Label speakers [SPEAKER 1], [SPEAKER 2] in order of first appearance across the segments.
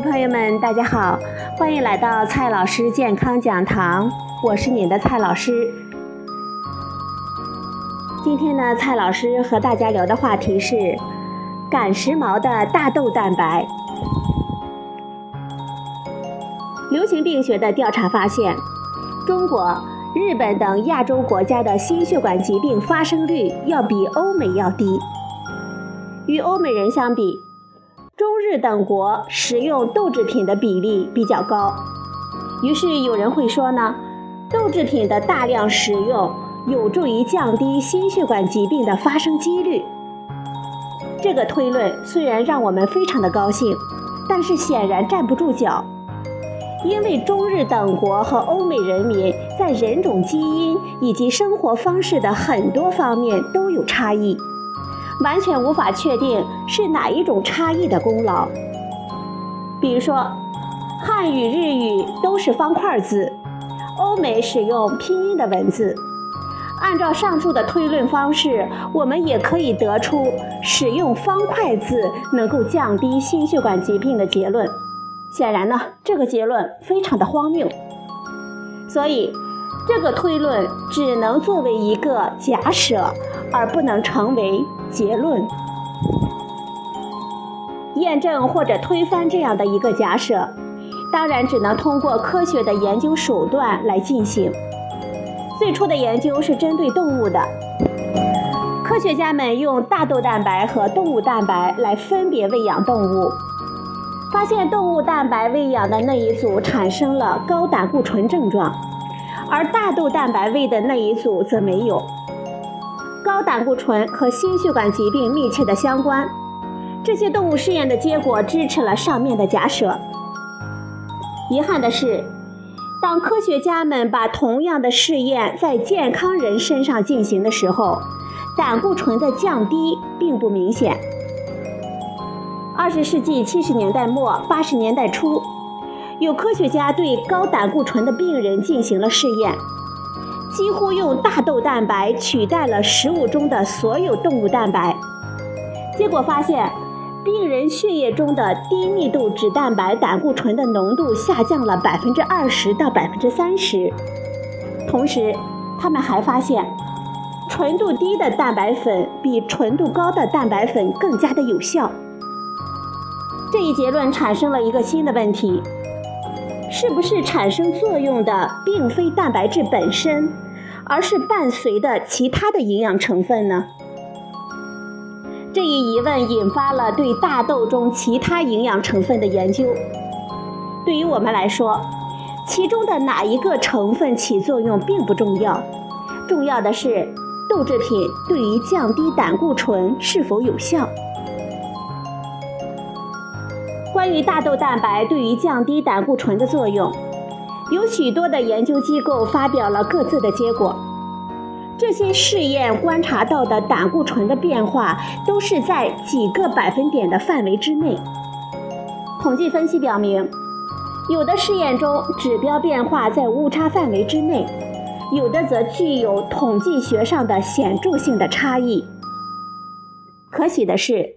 [SPEAKER 1] 朋友们，大家好，欢迎来到蔡老师健康讲堂，我是你的蔡老师。今天呢，蔡老师和大家聊的话题是赶时髦的大豆蛋白。流行病学的调查发现，中国、日本等亚洲国家的心血管疾病发生率要比欧美要低。与欧美人相比，中日等国食用豆制品的比例比较高。于是有人会说呢，豆制品的大量食用有助于降低心血管疾病的发生几率。这个推论虽然让我们非常的高兴，但是显然站不住脚，因为中日等国和欧美人民在人种基因以及生活方式的很多方面都有差异。完全无法确定是哪一种差异的功劳。比如说，汉语、日语都是方块字，欧美使用拼音的文字。按照上述的推论方式，我们也可以得出使用方块字能够降低心血管疾病的结论。显然呢，这个结论非常的荒谬，所以这个推论只能作为一个假设，而不能成为。结论、验证或者推翻这样的一个假设，当然只能通过科学的研究手段来进行。最初的研究是针对动物的，科学家们用大豆蛋白和动物蛋白来分别喂养动物，发现动物蛋白喂养的那一组产生了高胆固醇症状，而大豆蛋白喂的那一组则没有。高胆固醇和心血管疾病密切的相关，这些动物试验的结果支持了上面的假设。遗憾的是，当科学家们把同样的试验在健康人身上进行的时候，胆固醇的降低并不明显。二十世纪七十年代末八十年代初，有科学家对高胆固醇的病人进行了试验。几乎用大豆蛋白取代了食物中的所有动物蛋白，结果发现，病人血液中的低密度脂蛋白胆固醇的浓度下降了百分之二十到百分之三十。同时，他们还发现，纯度低的蛋白粉比纯度高的蛋白粉更加的有效。这一结论产生了一个新的问题：是不是产生作用的并非蛋白质本身？而是伴随的其他的营养成分呢？这一疑问引发了对大豆中其他营养成分的研究。对于我们来说，其中的哪一个成分起作用并不重要，重要的是豆制品对于降低胆固醇是否有效。关于大豆蛋白对于降低胆固醇的作用。有许多的研究机构发表了各自的结果。这些试验观察到的胆固醇的变化都是在几个百分点的范围之内。统计分析表明，有的试验中指标变化在误差范围之内，有的则具有统计学上的显著性的差异。可喜的是，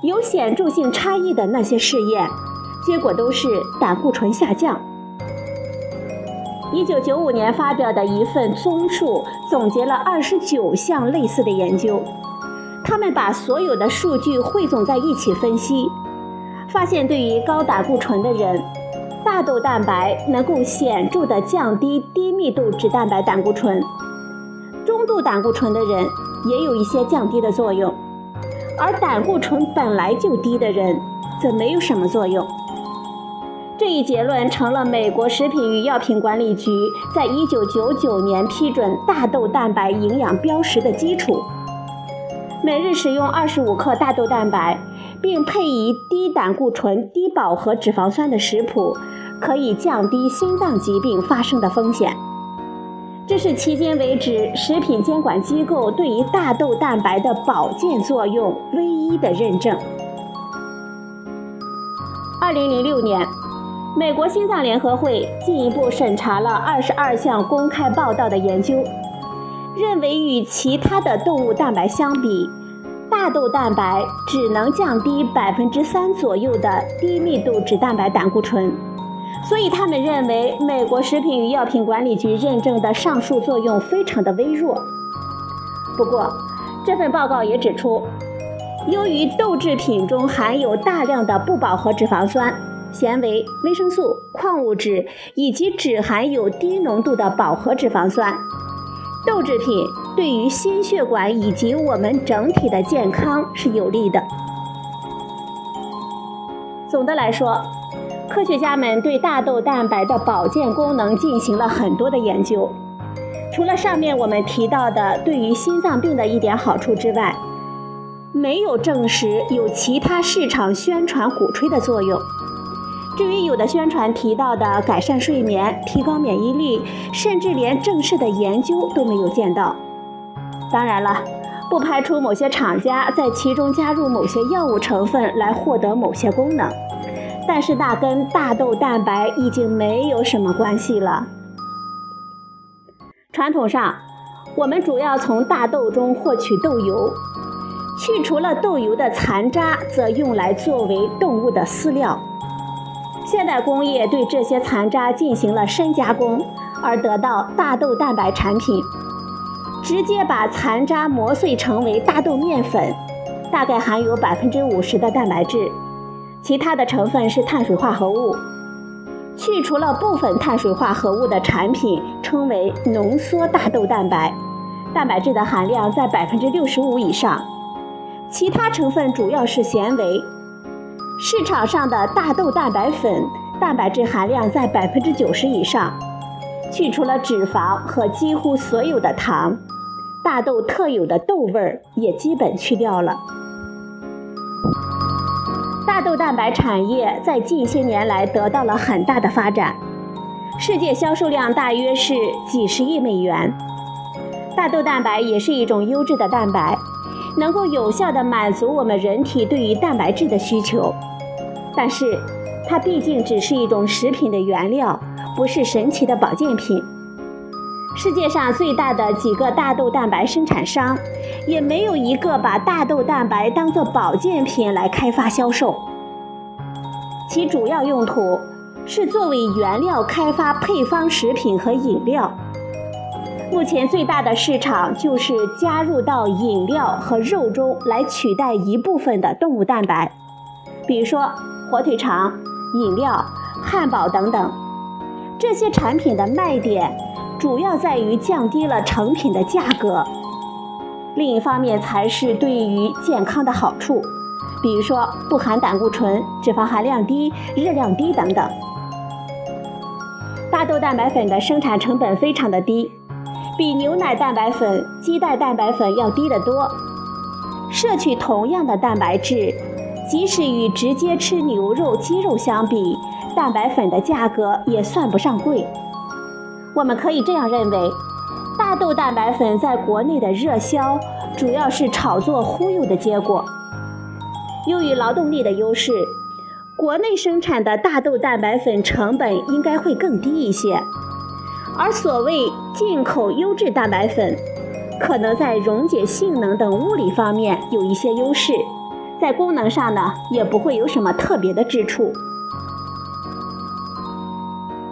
[SPEAKER 1] 有显著性差异的那些试验，结果都是胆固醇下降。一九九五年发表的一份综述总结了二十九项类似的研究，他们把所有的数据汇总在一起分析，发现对于高胆固醇的人，大豆蛋白能够显著地降低低密度脂蛋白胆固醇；中度胆固醇的人也有一些降低的作用，而胆固醇本来就低的人则没有什么作用。这一结论成了美国食品与药品管理局在一九九九年批准大豆蛋白营养标识的基础。每日使用二十五克大豆蛋白，并配以低胆固醇、低饱和脂肪酸的食谱，可以降低心脏疾病发生的风险。这是迄今为止食品监管机构对于大豆蛋白的保健作用唯一的认证。二零零六年。美国心脏联合会进一步审查了二十二项公开报道的研究，认为与其他的动物蛋白相比，大豆蛋白只能降低百分之三左右的低密度脂蛋白胆固醇，所以他们认为美国食品与药品管理局认证的上述作用非常的微弱。不过，这份报告也指出，由于豆制品中含有大量的不饱和脂肪酸、纤维、维生素、矿物质以及只含有低浓度的饱和脂肪酸。豆制品对于心血管以及我们整体的健康是有利的。总的来说，科学家们对大豆蛋白的保健功能进行了很多的研究。除了上面我们提到的对于心脏病的一点好处之外，没有证实有其他市场宣传鼓吹的作用。至于有的宣传提到的改善睡眠、提高免疫力，甚至连正式的研究都没有见到。当然了，不排除某些厂家在其中加入某些药物成分来获得某些功能，但是那跟大豆蛋白已经没有什么关系了。传统上，我们主要从大豆中获取豆油，去除了豆油的残渣，则用来作为动物的饲料。现代工业对这些残渣进行了深加工，而得到大豆蛋白产品。直接把残渣磨碎成为大豆面粉，大概含有百分之五十的蛋白质，其他的成分是碳水化合物。去除了部分碳水化合物的产品称为浓缩大豆蛋白，蛋白质的含量在百分之六十五以上，其他成分主要是纤维。市场上的大豆蛋白粉蛋白质含量在百分之九十以上，去除了脂肪和几乎所有的糖，大豆特有的豆味儿也基本去掉了。大豆蛋白产业在近些年来得到了很大的发展，世界销售量大约是几十亿美元。大豆蛋白也是一种优质的蛋白，能够有效地满足我们人体对于蛋白质的需求。但是，它毕竟只是一种食品的原料，不是神奇的保健品。世界上最大的几个大豆蛋白生产商，也没有一个把大豆蛋白当做保健品来开发销售。其主要用途是作为原料开发配方食品和饮料。目前最大的市场就是加入到饮料和肉中来取代一部分的动物蛋白，比如说。火腿肠、饮料、汉堡等等，这些产品的卖点主要在于降低了成品的价格。另一方面，才是对于健康的好处，比如说不含胆固醇、脂肪含量低、热量低等等。大豆蛋白粉的生产成本非常的低，比牛奶蛋白粉、鸡蛋蛋白粉要低得多。摄取同样的蛋白质。即使与直接吃牛肉、鸡肉相比，蛋白粉的价格也算不上贵。我们可以这样认为，大豆蛋白粉在国内的热销，主要是炒作忽悠的结果。由于劳动力的优势，国内生产的大豆蛋白粉成本应该会更低一些，而所谓进口优质蛋白粉，可能在溶解性能等物理方面有一些优势。在功能上呢，也不会有什么特别的之处。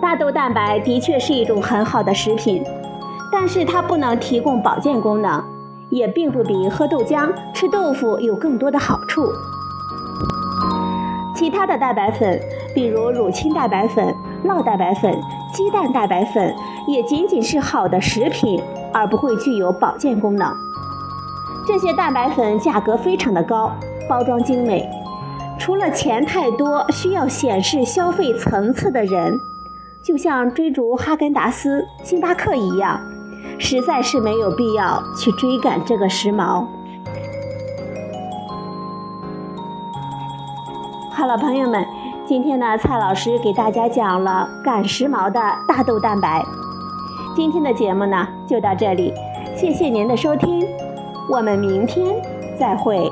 [SPEAKER 1] 大豆蛋白的确是一种很好的食品，但是它不能提供保健功能，也并不比喝豆浆、吃豆腐有更多的好处。其他的蛋白粉，比如乳清蛋白粉、酪蛋白粉、鸡蛋蛋白粉，也仅仅是好的食品，而不会具有保健功能。这些蛋白粉价格非常的高。包装精美，除了钱太多需要显示消费层次的人，就像追逐哈根达斯、星巴克一样，实在是没有必要去追赶这个时髦。好了，朋友们，今天呢，蔡老师给大家讲了赶时髦的大豆蛋白。今天的节目呢就到这里，谢谢您的收听，我们明天再会。